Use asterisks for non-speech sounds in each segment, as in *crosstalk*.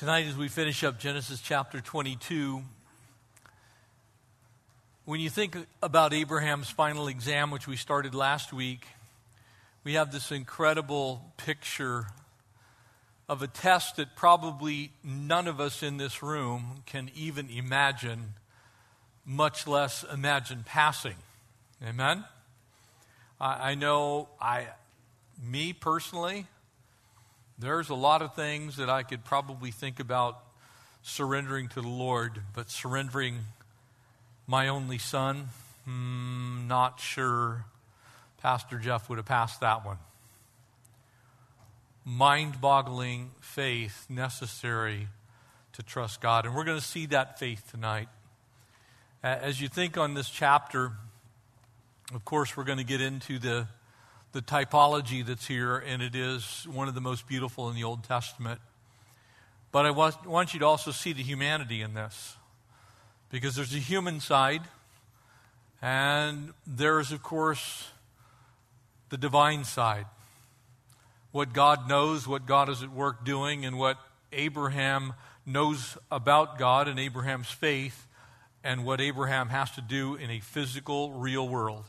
Tonight, as we finish up Genesis chapter 22, when you think about Abraham's final exam, which we started last week, we have this incredible picture of a test that probably none of us in this room can even imagine, much less imagine passing. Amen? I, I know I, me personally, there's a lot of things that I could probably think about surrendering to the Lord, but surrendering my only son, hmm, not sure Pastor Jeff would have passed that one. Mind boggling faith necessary to trust God. And we're going to see that faith tonight. As you think on this chapter, of course, we're going to get into the the typology that's here, and it is one of the most beautiful in the Old Testament. But I want you to also see the humanity in this, because there's a human side, and there is, of course, the divine side. What God knows, what God is at work doing, and what Abraham knows about God and Abraham's faith, and what Abraham has to do in a physical, real world.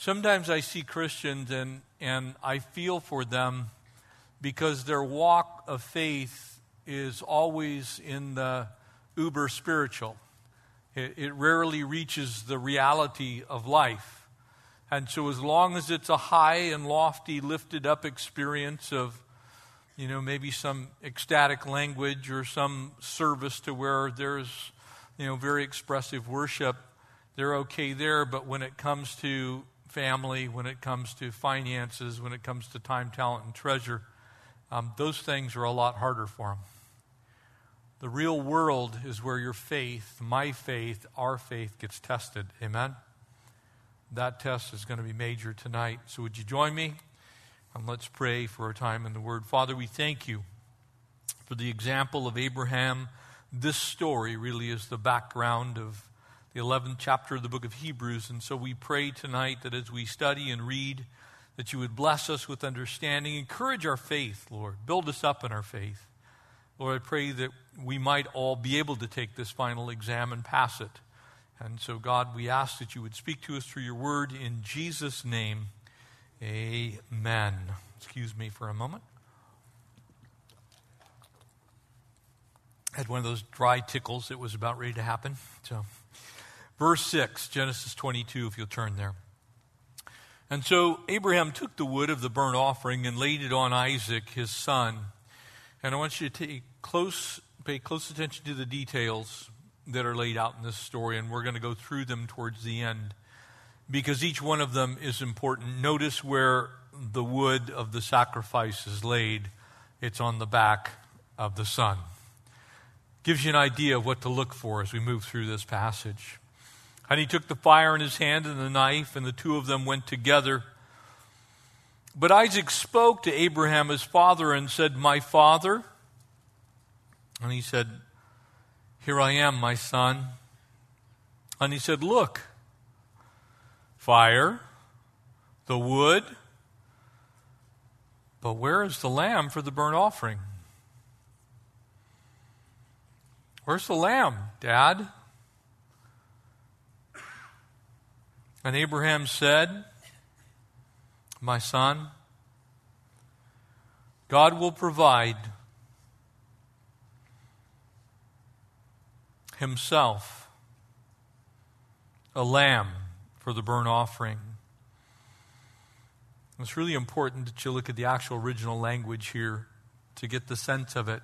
Sometimes I see Christians and, and I feel for them because their walk of faith is always in the uber spiritual. It, it rarely reaches the reality of life. And so, as long as it's a high and lofty, lifted up experience of, you know, maybe some ecstatic language or some service to where there's, you know, very expressive worship, they're okay there. But when it comes to family, when it comes to finances, when it comes to time, talent, and treasure, um, those things are a lot harder for them. The real world is where your faith, my faith, our faith gets tested. Amen? That test is going to be major tonight. So, would you join me? And let's pray for a time in the Word. Father, we thank you for the example of Abraham. This story really is the background of the 11th chapter of the book of Hebrews. And so we pray tonight that as we study and read, that you would bless us with understanding, encourage our faith, Lord, build us up in our faith. Lord, I pray that we might all be able to take this final exam and pass it. And so, God, we ask that you would speak to us through your word in Jesus' name. Amen. Excuse me for a moment. I had one of those dry tickles that was about ready to happen. So. Verse 6, Genesis 22, if you'll turn there. And so Abraham took the wood of the burnt offering and laid it on Isaac, his son. And I want you to take close, pay close attention to the details that are laid out in this story, and we're going to go through them towards the end because each one of them is important. Notice where the wood of the sacrifice is laid, it's on the back of the son. Gives you an idea of what to look for as we move through this passage. And he took the fire in his hand and the knife, and the two of them went together. But Isaac spoke to Abraham his father and said, My father? And he said, Here I am, my son. And he said, Look, fire, the wood, but where is the lamb for the burnt offering? Where's the lamb, Dad? And Abraham said, My son, God will provide himself a lamb for the burnt offering. It's really important that you look at the actual original language here to get the sense of it.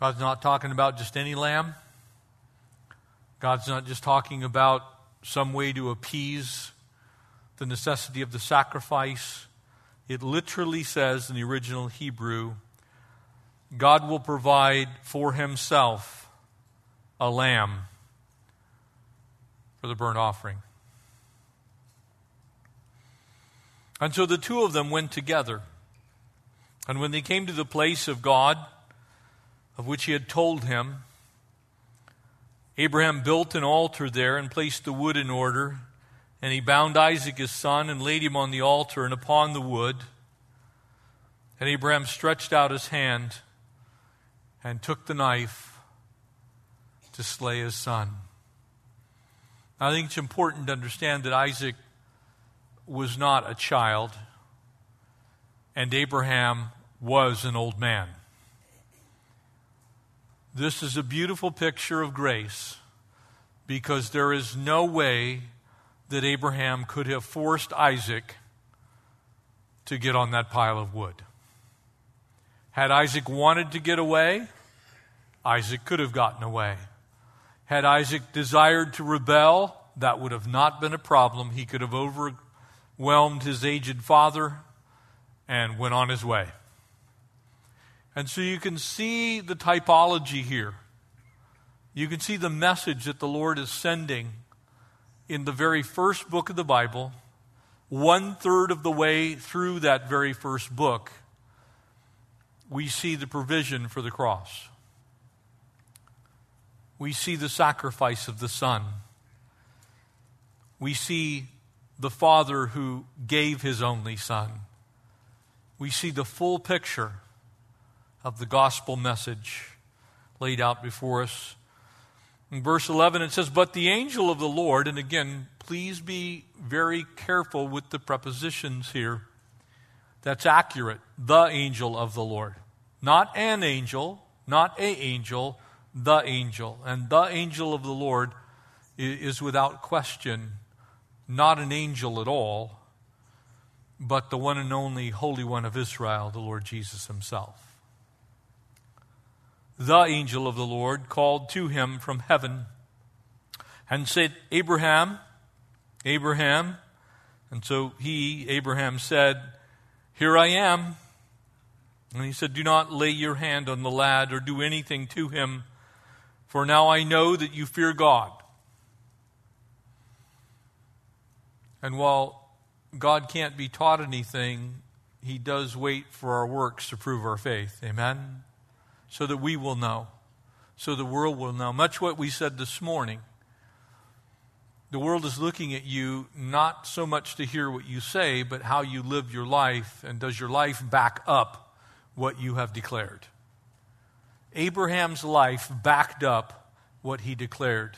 God's not talking about just any lamb. God's not just talking about some way to appease the necessity of the sacrifice. It literally says in the original Hebrew, God will provide for himself a lamb for the burnt offering. And so the two of them went together. And when they came to the place of God, of which he had told him, Abraham built an altar there and placed the wood in order. And he bound Isaac his son and laid him on the altar and upon the wood. And Abraham stretched out his hand and took the knife to slay his son. I think it's important to understand that Isaac was not a child and Abraham was an old man. This is a beautiful picture of grace because there is no way that Abraham could have forced Isaac to get on that pile of wood. Had Isaac wanted to get away, Isaac could have gotten away. Had Isaac desired to rebel, that would have not been a problem. He could have overwhelmed his aged father and went on his way. And so you can see the typology here. You can see the message that the Lord is sending in the very first book of the Bible, one third of the way through that very first book, we see the provision for the cross. We see the sacrifice of the Son. We see the Father who gave his only Son. We see the full picture of the gospel message laid out before us. In verse 11, it says, But the angel of the Lord, and again, please be very careful with the prepositions here. That's accurate. The angel of the Lord. Not an angel, not a angel, the angel. And the angel of the Lord is without question not an angel at all, but the one and only Holy One of Israel, the Lord Jesus Himself the angel of the Lord called to him from heaven and said, Abraham, Abraham. And so he, Abraham, said, Here I am. And he said, Do not lay your hand on the lad or do anything to him, for now I know that you fear God. And while God can't be taught anything, he does wait for our works to prove our faith. Amen? So that we will know, so the world will know. Much what we said this morning. The world is looking at you not so much to hear what you say, but how you live your life, and does your life back up what you have declared? Abraham's life backed up what he declared.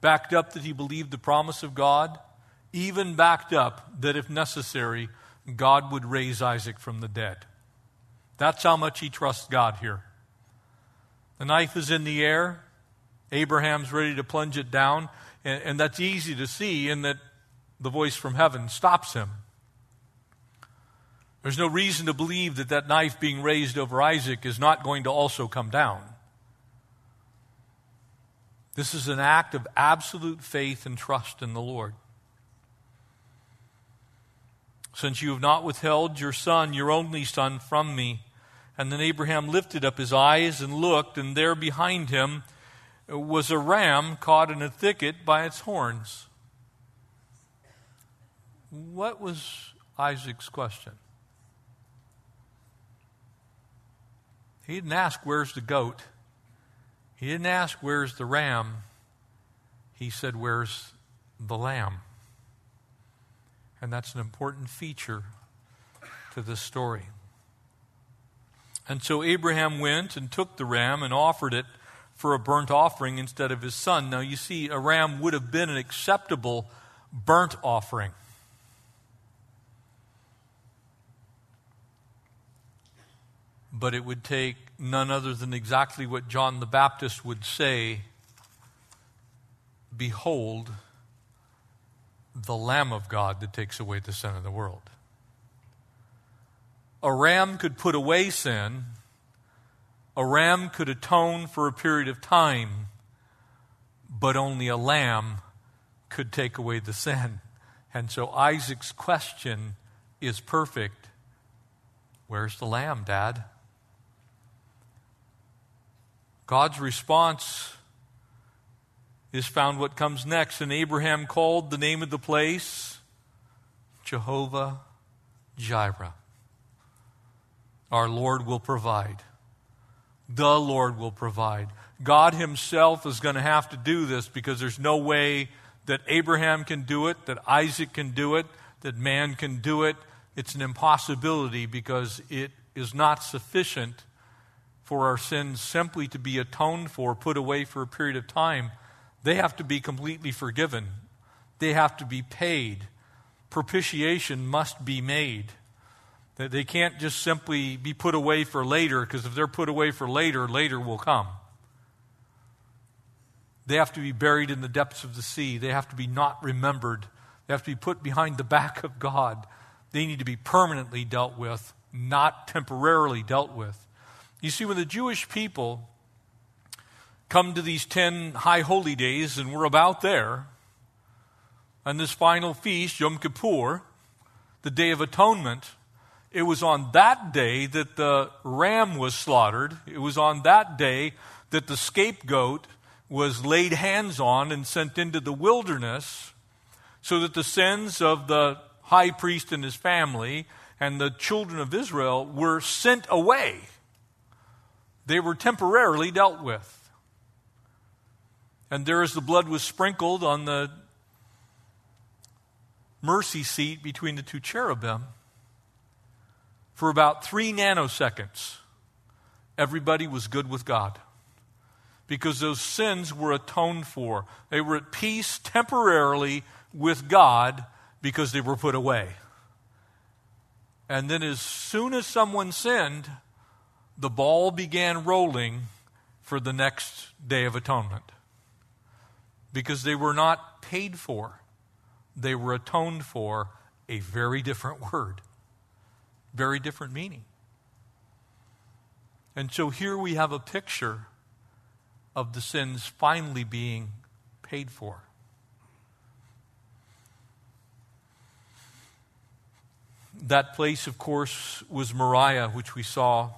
Backed up that he believed the promise of God, even backed up that if necessary, God would raise Isaac from the dead. That's how much he trusts God here. The knife is in the air. Abraham's ready to plunge it down. And, and that's easy to see in that the voice from heaven stops him. There's no reason to believe that that knife being raised over Isaac is not going to also come down. This is an act of absolute faith and trust in the Lord. Since you have not withheld your son, your only son, from me. And then Abraham lifted up his eyes and looked, and there behind him was a ram caught in a thicket by its horns. What was Isaac's question? He didn't ask, Where's the goat? He didn't ask, Where's the ram? He said, Where's the lamb? And that's an important feature to this story. And so Abraham went and took the ram and offered it for a burnt offering instead of his son. Now, you see, a ram would have been an acceptable burnt offering. But it would take none other than exactly what John the Baptist would say Behold, the Lamb of God that takes away the sin of the world. A ram could put away sin, a ram could atone for a period of time, but only a lamb could take away the sin. And so Isaac's question is perfect. Where's the lamb, Dad? God's response is found what comes next. And Abraham called the name of the place Jehovah Jireh. Our Lord will provide. The Lord will provide. God Himself is going to have to do this because there's no way that Abraham can do it, that Isaac can do it, that man can do it. It's an impossibility because it is not sufficient for our sins simply to be atoned for, put away for a period of time. They have to be completely forgiven, they have to be paid. Propitiation must be made. They can't just simply be put away for later, because if they're put away for later, later will come. They have to be buried in the depths of the sea. They have to be not remembered. They have to be put behind the back of God. They need to be permanently dealt with, not temporarily dealt with. You see, when the Jewish people come to these 10 high holy days, and we're about there, and this final feast, Yom Kippur, the Day of Atonement, it was on that day that the ram was slaughtered. It was on that day that the scapegoat was laid hands on and sent into the wilderness so that the sins of the high priest and his family and the children of Israel were sent away. They were temporarily dealt with. And there, as the blood was sprinkled on the mercy seat between the two cherubim, for about three nanoseconds, everybody was good with God because those sins were atoned for. They were at peace temporarily with God because they were put away. And then, as soon as someone sinned, the ball began rolling for the next day of atonement because they were not paid for, they were atoned for, a very different *laughs* word, very different meaning. And so here we have a picture of the sins finally being paid for. That place, of course, was Moriah, which we saw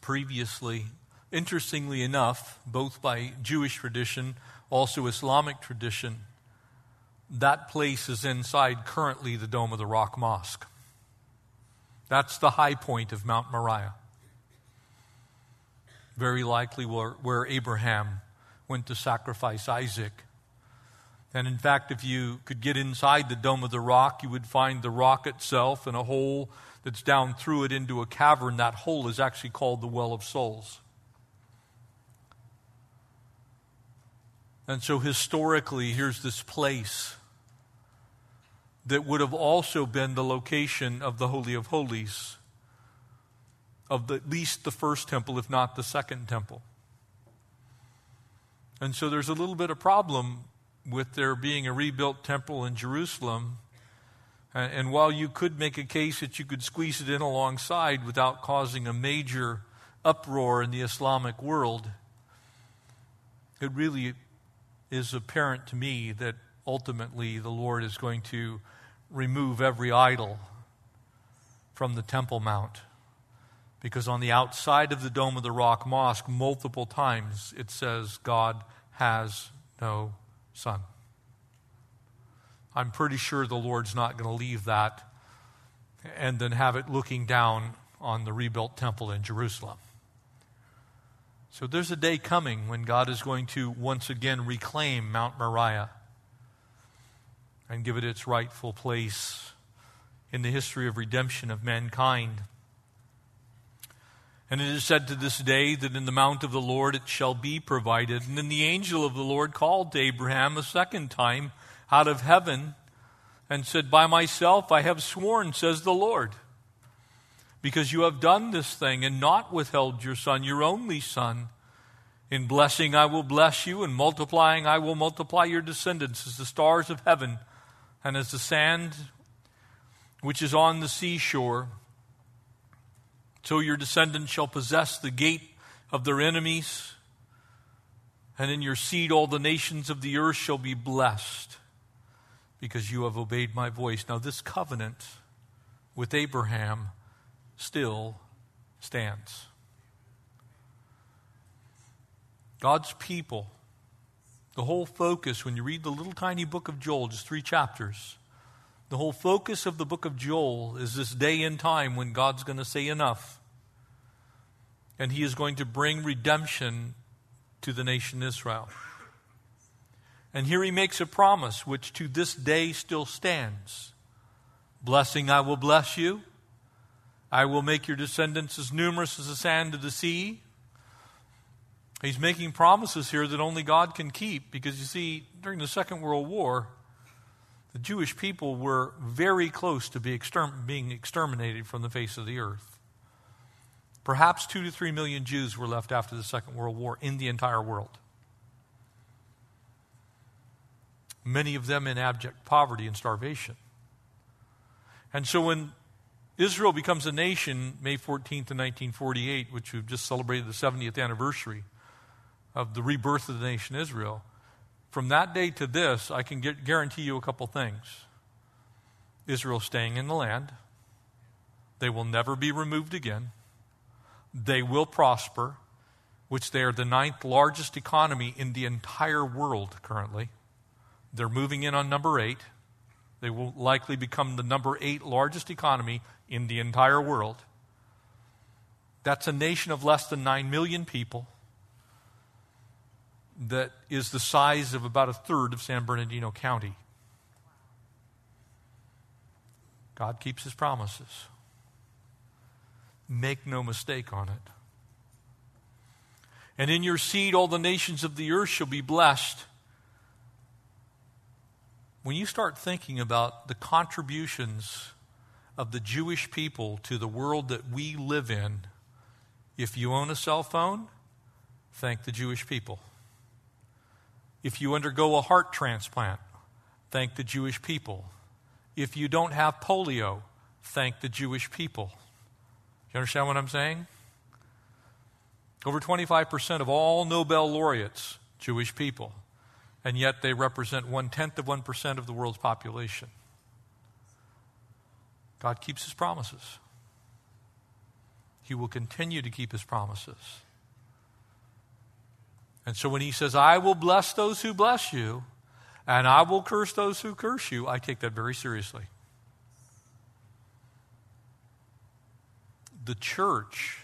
previously. Interestingly enough, both by Jewish tradition, also Islamic tradition, that place is inside currently the Dome of the Rock Mosque. That's the high point of Mount Moriah very likely where, where Abraham went to sacrifice Isaac. And in fact, if you could get inside the Dome of the Rock, you would find the rock itself and a hole that's down through it into a cavern. That hole is actually called the Well of Souls. And so, historically, here's this place that would have also been the location of the Holy of Holies of the, at least the first temple, if not the second temple. And so there's a little bit of problem with there being a rebuilt temple in Jerusalem. And, and while you could make a case that you could squeeze it in alongside without causing a major uproar in the Islamic world, it really is apparent to me that ultimately the Lord is going to remove every idol from the Temple Mount. Because on the outside of the Dome of the Rock Mosque, multiple times it says, God has no son. I'm pretty sure the Lord's not going to leave that and then have it looking down on the rebuilt temple in Jerusalem. So there's a day coming when God is going to once again reclaim Mount Moriah and give it its rightful place in the history of redemption of mankind. And it is said to this day that in the mount of the Lord it shall be provided. And then the angel of the Lord called to Abraham a second time out of heaven and said, By myself I have sworn, says the Lord, because you have done this thing and not withheld your son, your only son. In blessing I will bless you, and multiplying I will multiply your descendants as the stars of heaven and as the sand which is on the seashore. So your descendants shall possess the gate of their enemies, and in your seed all the nations of the earth shall be blessed, because you have obeyed my voice. Now, this covenant with Abraham still stands. God's people, the whole focus, when you read the little tiny book of Joel, just three chapters, the whole focus of the book of Joel is this day and time when God's going to say enough. And he is going to bring redemption to the nation Israel. And here he makes a promise which to this day still stands Blessing, I will bless you. I will make your descendants as numerous as the sand of the sea, He's making promises here that only God can keep because you see, during the Second World War, the Jewish people were very close to be exterm- being exterminated from the face of the earth. Perhaps two to three million Jews were left after the Second World War in the entire world. Many of them in abject poverty and starvation. And so when Israel becomes a nation May 14th, 1948, which we've just celebrated the 70th anniversary of the rebirth of the nation Israel, from that day to this, I can get, guarantee you a couple things. Israel staying in the land, they will never be removed again, they will prosper, which they are the ninth largest economy in the entire world currently. They're moving in on number eight. They will likely become the number eight largest economy in the entire world. That's a nation of less than 9 million people that is the size of about a third of San Bernardino County. God keeps his promises. Make no mistake on it. And in your seed, all the nations of the earth shall be blessed. When you start thinking about the contributions of the Jewish people to the world that we live in, if you own a cell phone, thank the Jewish people. If you undergo a heart transplant, thank the Jewish people. If you don't have polio, thank the Jewish people. You understand what I'm saying? Over 25% of all Nobel laureates, Jewish people, and yet they represent one tenth of 1% of the world's population. God keeps his promises. He will continue to keep his promises. And so when he says, I will bless those who bless you, and I will curse those who curse you, I take that very seriously. The church,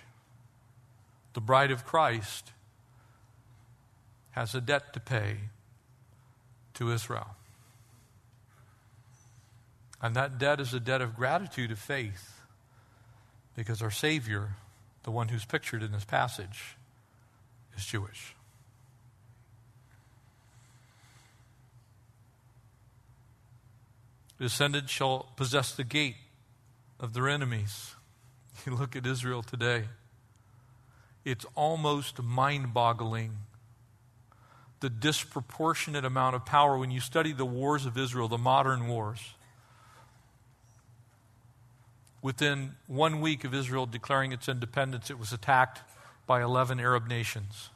the bride of Christ, has a debt to pay to Israel. And that debt is a debt of gratitude of faith because our Savior, the one who's pictured in this passage, is Jewish. Descendants shall possess the gate of their enemies. *laughs* You look at Israel today, it's almost mind boggling the disproportionate amount of power when you study the wars of Israel, the modern wars. Within one week of Israel declaring its independence, it was attacked by 11 Arab nations.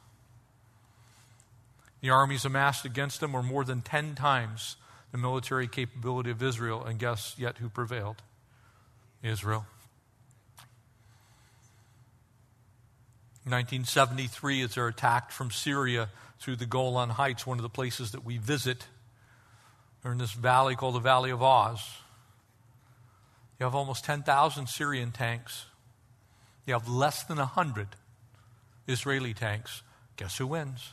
The armies amassed against them were more than 10 times military capability of Israel, and guess yet who prevailed? Israel. 1973, as they're attacked from Syria through the Golan Heights, one of the places that we visit, they're in this valley called the Valley of Oz. You have almost 10,000 Syrian tanks. You have less than 100 Israeli tanks. Guess who wins?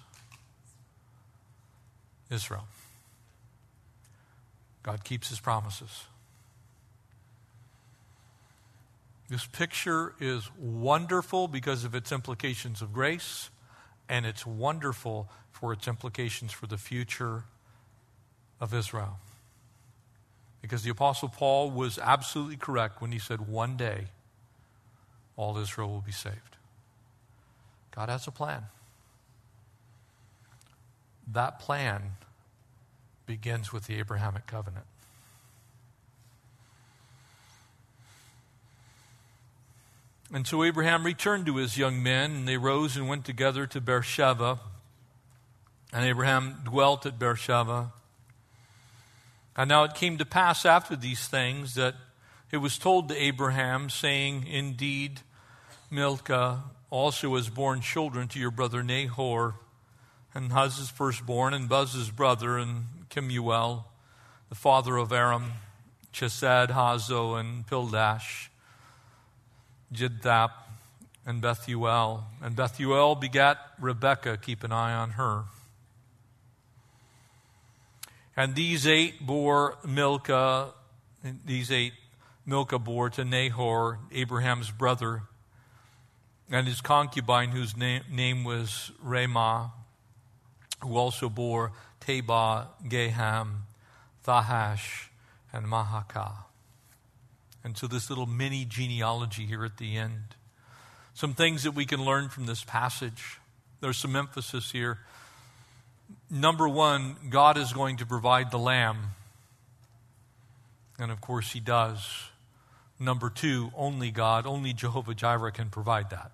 Israel. God keeps his promises. This picture is wonderful because of its implications of grace, and it's wonderful for its implications for the future of Israel. Because the Apostle Paul was absolutely correct when he said, one day all Israel will be saved. God has a plan. That plan begins with the Abrahamic covenant. And so Abraham returned to his young men, and they rose and went together to Beersheba. And Abraham dwelt at Beersheba. And now it came to pass after these things that it was told to Abraham, saying, Indeed, Milcah also has borne children to your brother Nahor, and Huz's firstborn, and Buz's brother, and Kemuel, the father of Aram, Chesed, Hazo, and Pildash, Jidlaph, and Bethuel. And Bethuel begat Rebekah. Keep an eye on her. And these eight bore Milcah, these eight Milcah bore to Nahor, Abraham's brother. and his concubine, whose name, name was Reumah, who also bore Tebah, Gaham, Thahash, and Maacah. And so, this little mini genealogy here at the end. Some things that we can learn from this passage. There's some emphasis here. Number one, God is going to provide the lamb. And of course, He does. Number two, only God, only Jehovah Jireh can provide that.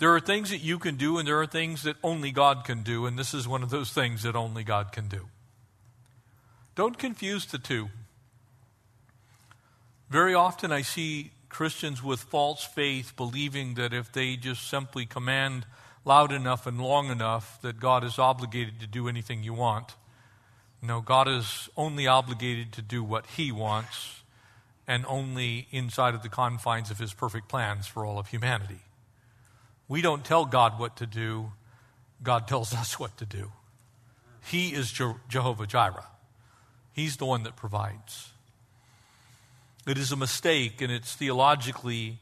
There are things that you can do, and there are things that only God can do, and this is one of those things that only God can do. Don't confuse the two. Very often I see Christians with false faith believing that if they just simply command loud enough and long enough, that God is obligated to do anything you want. No, God is only obligated to do what He wants and only inside of the confines of His perfect plans for all of humanity. We don't tell God what to do, God tells *laughs* us what to do. He is Je- Jehovah Jireh, He's the one that provides. It is a mistake, and it's theologically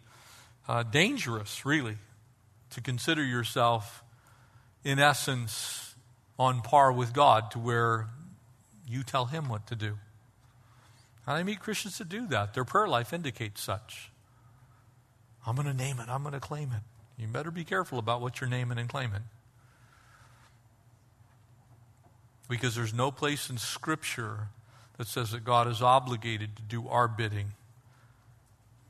uh, dangerous, really, to consider yourself, in essence, on par with God to where you tell Him what to do. And I meet Christians that do that. Their prayer life indicates such. I'm going to name it, I'm going to claim it. You better be careful about what you're naming and claiming. Because there's no place in Scripture that says that God is obligated to do our bidding.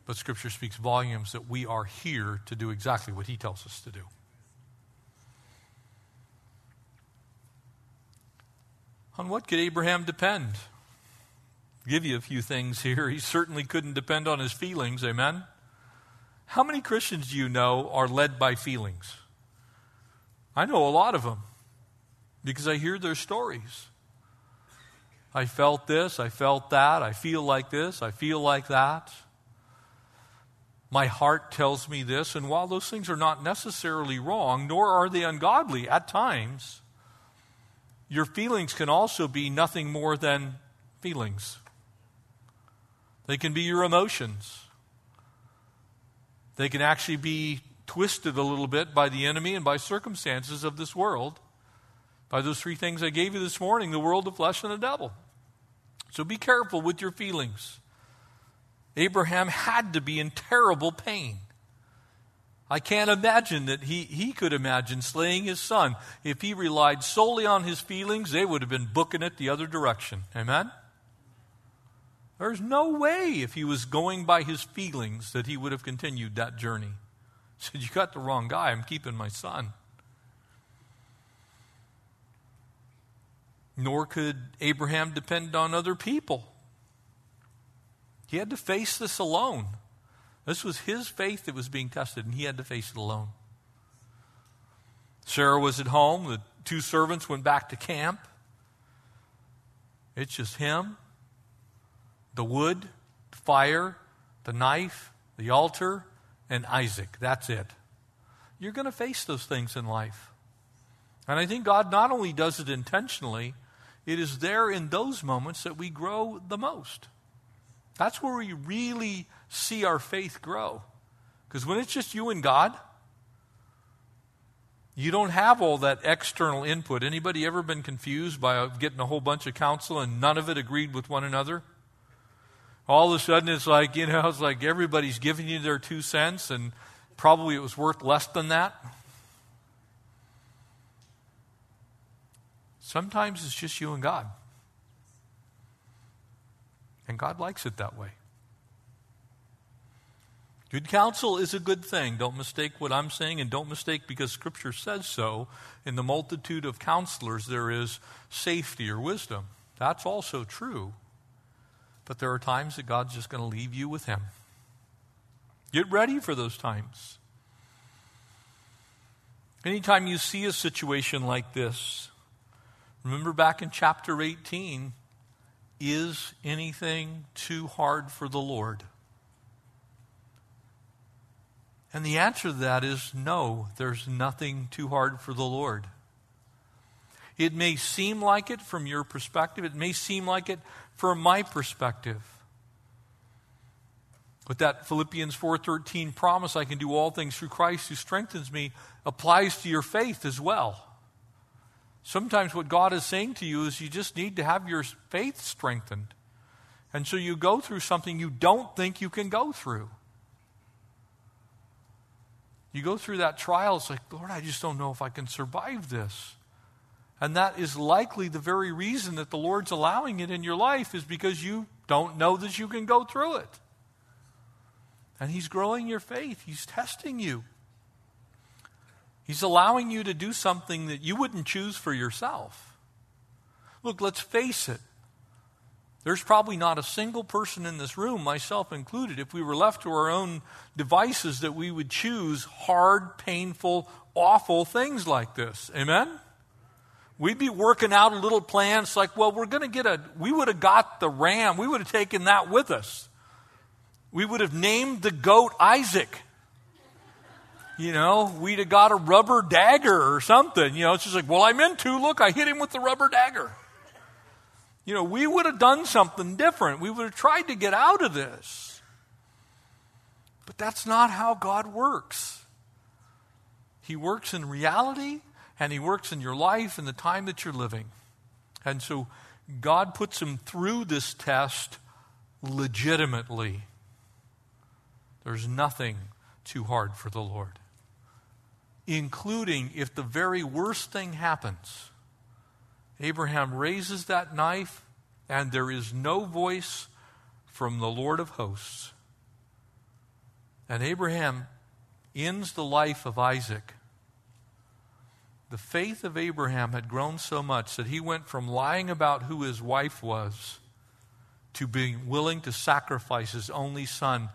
But Scripture speaks volumes that we are here to do exactly what He tells us to do. On what could Abraham depend? Give you a few things here. He certainly couldn't depend on his feelings, amen? How many Christians do you know are led by feelings? I know a lot of them because I hear their stories. I felt this, I felt that, I feel like this, I feel like that. My heart tells me this, and while those things are not necessarily wrong, nor are they ungodly at times, your feelings can also be nothing more than feelings. They can be your emotions. They can actually be twisted a little bit by the enemy and by circumstances of this world. By those three things I gave you this morning the world, the flesh, and the devil. So be careful with your feelings. Abraham had to be in terrible pain. I can't imagine that he, he could imagine slaying his son. If he relied solely on his feelings, they would have been booking it the other direction. Amen? There's no way, if he was going by his feelings, that he would have continued that journey. He *laughs* said, You got the wrong guy. I'm keeping my son. Nor could Abraham depend on other people. He had to face this alone. This was his faith that was being tested, and he had to face it alone. Sarah was at home. The two servants went back to camp. It's just him the wood, fire, the knife, the altar, and Isaac. That's it. You're going to face those things in life. And I think God not only does it intentionally, it is there in those moments that we grow the most. That's where we really see our faith grow. Because when it's just you and God, you don't have all that external input. Anybody ever been confused by getting a whole bunch of counsel and none of it agreed with one another? All of a sudden it's like, you know, it's like everybody's giving you their two cents and probably it was worth less than that. Sometimes it's just you and God. And God likes it that way. Good counsel is a good thing. Don't mistake what I'm saying, and don't mistake because Scripture says so. In the multitude of counselors, there is safety or wisdom. That's also true. But there are times that God's just going to leave you with Him. Get ready for those times. Anytime you see a situation like this, remember back in chapter 18 is anything too hard for the Lord? And the answer to that is no, there's nothing too hard for the Lord. It may seem like it from your perspective, it may seem like it from my perspective. But that Philippians 4:13 promise I can do all things through Christ who strengthens me applies to your faith as well. Sometimes what God is saying to you is you just need to have your faith strengthened. And so you go through something you don't think you can go through. You go through that trial, it's like, Lord, I just don't know if I can survive this. And that is likely the very reason that the Lord's allowing it in your life is because you don't know that you can go through it. And He's growing your faith, He's testing you. He's allowing you to do something that you wouldn't choose for yourself. Look, let's face it. There's probably not a single person in this room, myself included, if we were left to our own devices, that we would choose hard, painful, awful things like this. Amen? We'd be working out a little plans like, well, we're going to get a, we would have got the ram, we would have taken that with us. We would have named the goat Isaac. You know, we'd have got a rubber dagger or something. You know, it's just like, well, I meant to. Look, I hit him with the rubber dagger. You know, we would have done something different. We would have tried to get out of this. But that's not how God works. He works in reality and He works in your life and the time that you're living. And so God puts him through this test legitimately. There's nothing too hard for the Lord including if the very worst thing happens. Abraham raises that knife, and there is no voice from the Lord of hosts. And Abraham ends the life of Isaac. The faith of Abraham had grown so much that he went from lying about who his wife was to being willing to sacrifice his only son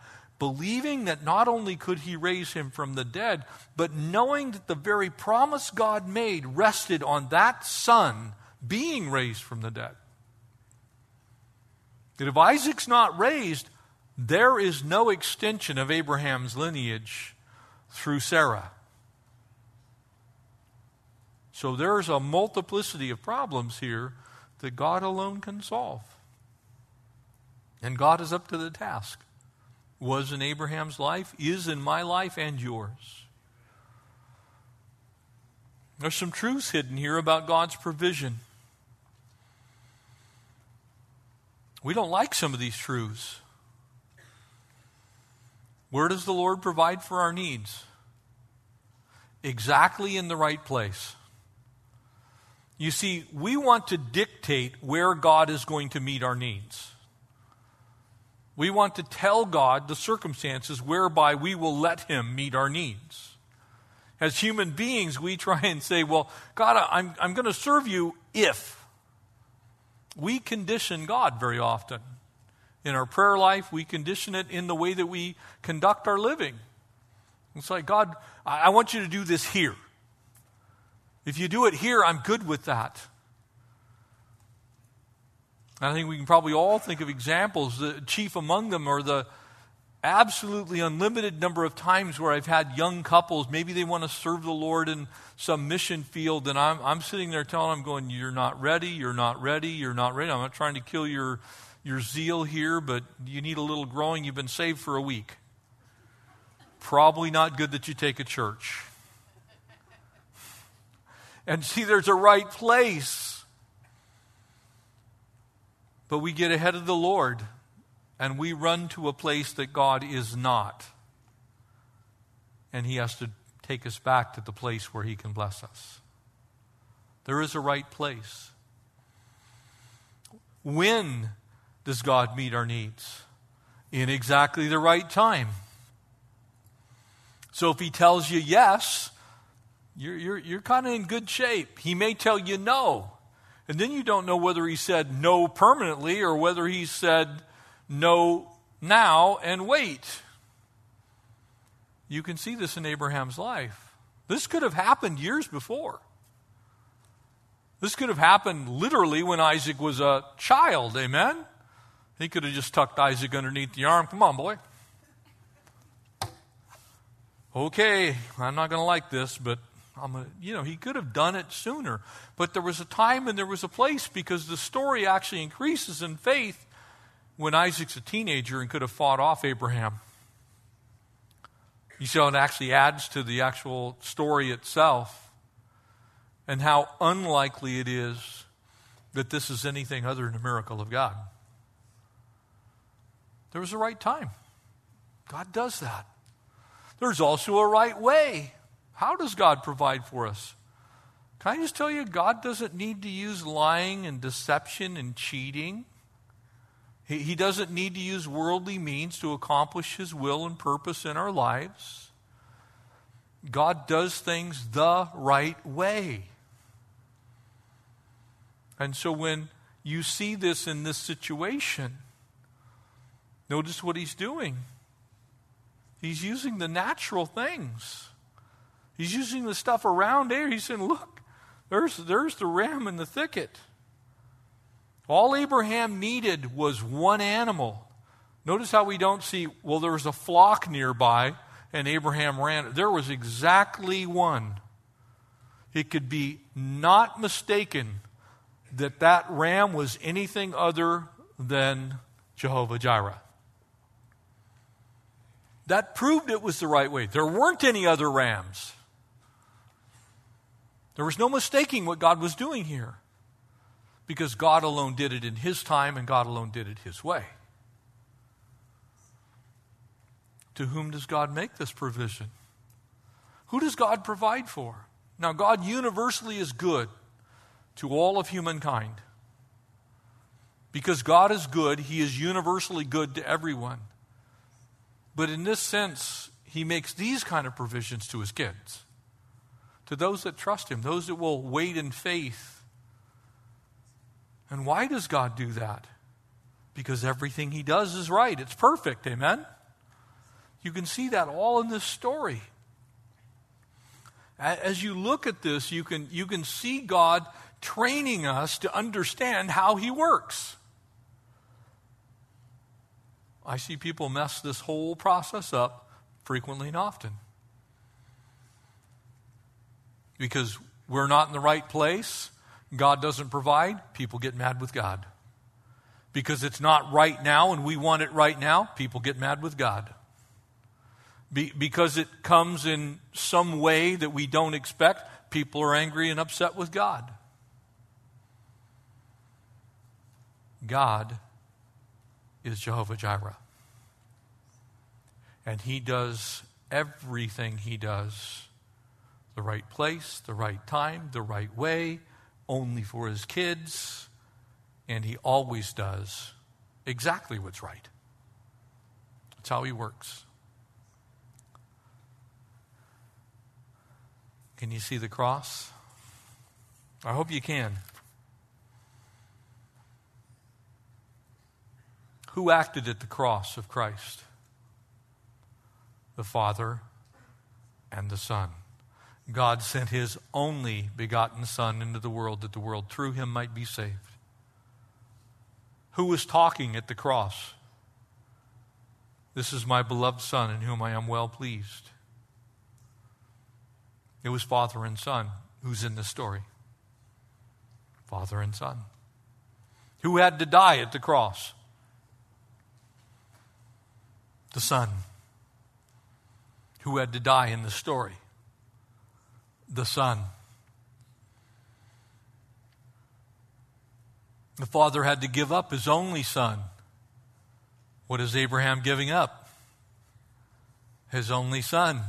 believing that not only could he raise him from the dead, but knowing that the very promise God made rested on that son being raised from the dead. That if Isaac's not raised, there is no extension of Abraham's lineage through Sarah. So there's a multiplicity of problems here that God alone can solve. And God is up to the task was in Abraham's life, is in my life and yours. There's some truths hidden here about God's provision. We don't like some of these truths. Where does the Lord provide for our needs? Exactly in the right place. You see, we want to dictate where God is going to meet our needs. We want to tell God the circumstances whereby we will let Him meet our needs. As human beings, we try and say, Well, God, I'm, I'm going to serve you if. We condition God very often. In our prayer life, we condition it in the way that we conduct our living. It's like, God, I want you to do this here. If you do it here, I'm good with that. And I think we can probably all think of examples. The chief among them are the absolutely unlimited number of times where I've had young couples, maybe they want to serve the Lord in some mission field, and I'm, I'm sitting there telling them, going, You're not ready, you're not ready, you're not ready. I'm not trying to kill your, your zeal here, but you need a little growing. You've been saved for a week. Probably not good that you take a church. And see, there's a right place but we get ahead of the Lord and we run to a place that God is not. And He has to take us back to the place where He can bless us. There is a right place. When does God meet our needs? In exactly the right time. So if He tells you yes, you're, you're, you're kind of in good shape. He may tell you no. And then you don't know whether he said no permanently or whether he said no now and wait. You can see this in Abraham's life. This could have happened years before. This could have happened literally when Isaac was a child, amen? He could have just tucked Isaac underneath the arm. Come on, boy. Okay, I'm not going to like this, but I'm a, you know, he could have done it sooner. But there was a time and there was a place because the story actually increases in faith when Isaac's a teenager and could have fought off Abraham. You see it actually adds to the actual story itself and how unlikely it is that this is anything other than a miracle of God. There was a right time. God does that. There's also a right way. How does God provide for us? Can I just tell you, God doesn't need to use lying and deception and cheating. He, he doesn't need to use worldly means to accomplish His will and purpose in our lives. God does things the right way. And so when you see this in this situation, notice what He's doing. He's using the natural things. He's using the stuff around there. He's saying, look, there's, there's the ram in the thicket. All Abraham needed was one animal. Notice how we don't see, well, there was a flock nearby and Abraham ran. There was exactly one. It could be not mistaken that that ram was anything other than Jehovah Jireh. That proved it was the right way. There weren't any other rams. There was no mistaking what God was doing here because God alone did it in His time and God alone did it His way. To whom does God make this provision? Who does God provide for? Now, God universally is good to all of humankind. Because God is good, He is universally good to everyone. But in this sense, He makes these kind of provisions to His kids to those that trust Him, those that will wait in faith. And why does God do that? Because everything He does is right, it's perfect. Amen? You can see that all in this story. As you look at this, you can, you can see God training us to understand how He works. I see people mess this whole process up frequently and often because we're not in the right place, God doesn't provide, people get mad with God. Because it's not right now and we want it right now, people get mad with God. Be, because it comes in some way that we don't expect, people are angry and upset with God. God is Jehovah Jireh. And He does everything He does the right place, the right time, the right way, only for his kids, and he always does exactly what's right. That's how he works. Can you see the cross? I hope you can. Who acted at the cross of Christ? The Father and the Son. God sent his only begotten Son into the world that the world through him might be saved. Who was talking at the cross? This is my beloved Son in whom I am well pleased. It was Father and Son who's in the story. Father and Son. Who had to die at the cross? The Son. Who had to die in the story? The Son. The Father had to give up his only Son. What is Abraham giving up? His only Son.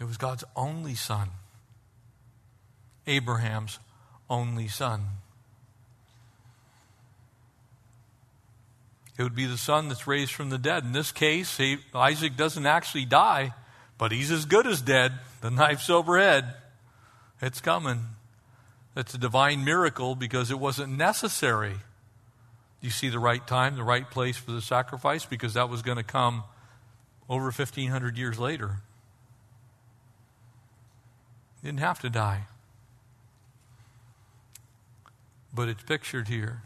It was God's only Son. Abraham's only Son. It would be the son that's raised from the dead. In this case, Isaac doesn't actually die. But he's as good as dead. The knife's overhead. It's coming. It's a divine miracle because it wasn't necessary. You see the right time, the right place for the sacrifice because that was going to come over 1,500 years later. He didn't have to die. But it's pictured here.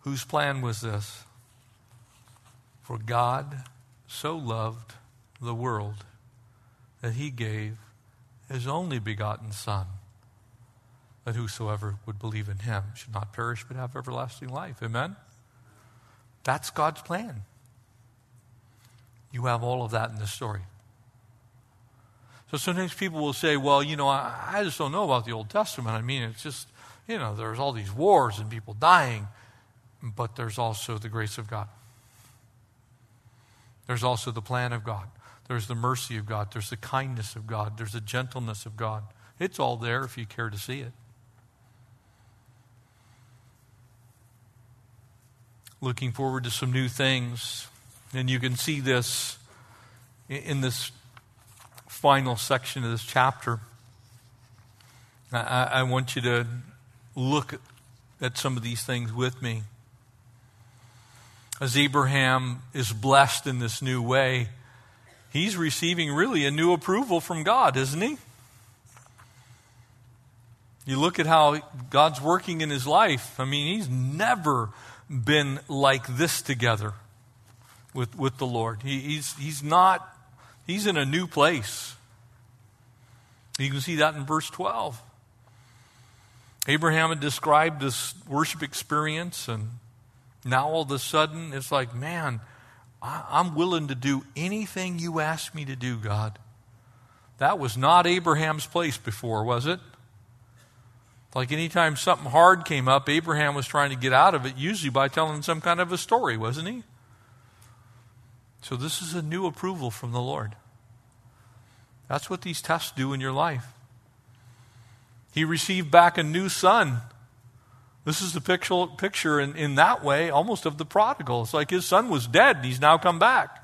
Whose plan was this? For God so loved the world that he gave his only begotten Son, that whosoever would believe in him should not perish but have everlasting life. Amen? That's God's plan. You have all of that in this story. So sometimes people will say, well, you know, I, I just don't know about the Old Testament. I mean, it's just, you know, there's all these wars and people dying, but there's also the grace of God. There's also the plan of God. There's the mercy of God. There's the kindness of God. There's the gentleness of God. It's all there if you care to see it. Looking forward to some new things. And you can see this in this final section of this chapter. I, I want you to look at some of these things with me. As Abraham is blessed in this new way, he's receiving really a new approval from God, isn't he? You look at how God's working in his life. I mean, he's never been like this together with, with the Lord. He, he's, he's not, he's in a new place. You can see that in verse 12. Abraham had described this worship experience, and now all of a sudden it's like, man, I'm willing to do anything you ask me to do, God. That was not Abraham's place before, was it? Like anytime something hard came up, Abraham was trying to get out of it, usually by telling some kind of a story, wasn't he? So this is a new approval from the Lord. That's what these tests do in your life. He received back a new son this is the picture, picture in, in that way almost of the prodigal. It's like his son was dead and he's now come back.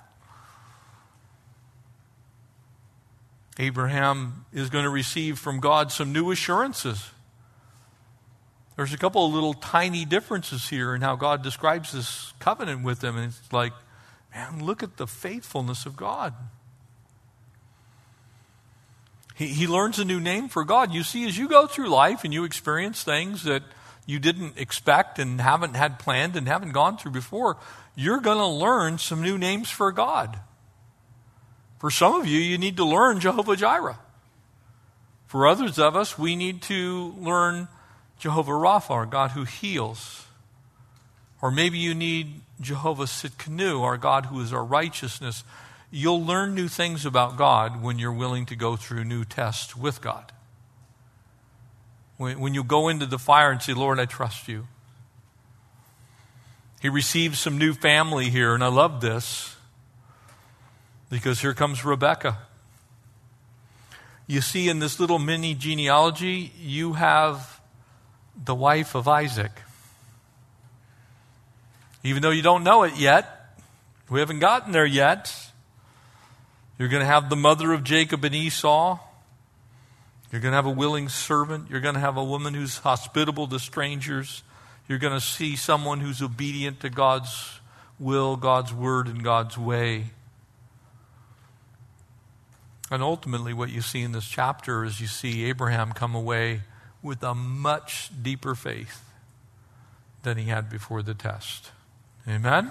Abraham is going to receive from God some new assurances. There's a couple of little tiny differences here in how God describes this covenant with them. And it's like, man, look at the faithfulness of God. He, he learns a new name for God. You see, as you go through life and you experience things that you didn't expect and haven't had planned and haven't gone through before, you're going to learn some new names for God. For some of you, you need to learn Jehovah Jireh. For others of us, we need to learn Jehovah Rapha, our God who heals. Or maybe you need Jehovah Tsidkenu, our God who is our righteousness. You'll learn new things about God when you're willing to go through new tests with God. When, when you go into the fire and say, Lord, I trust you. He receives some new family here, and I love this because here comes Rebecca. You see, in this little mini genealogy, you have the wife of Isaac. Even though you don't know it yet, we haven't gotten there yet. You're going to have the mother of Jacob and Esau. You're going to have a willing servant. You're going to have a woman who's hospitable to strangers. You're going to see someone who's obedient to God's will, God's word, and God's way. And ultimately, what you see in this chapter is you see Abraham come away with a much deeper faith than he had before the test. Amen?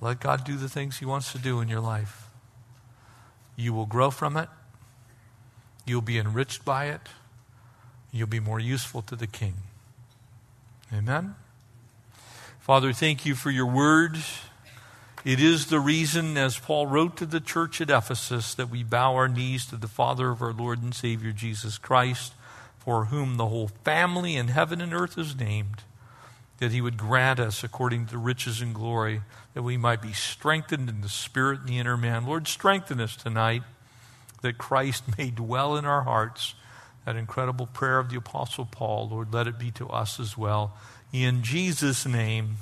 Let God do the things he wants to do in your life. You will grow from it. You'll be enriched by it. You'll be more useful to the king. Amen. Father, thank you for your word. It is the reason, as Paul wrote to the church at Ephesus, that we bow our knees to the Father of our Lord and Savior Jesus Christ, for whom the whole family in heaven and earth is named, that he would grant us, according to the riches and glory, that we might be strengthened in the spirit and the inner man. Lord, strengthen us tonight that Christ may dwell in our hearts. That incredible prayer of the Apostle Paul, Lord, let it be to us as well. In Jesus' name,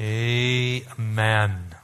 amen.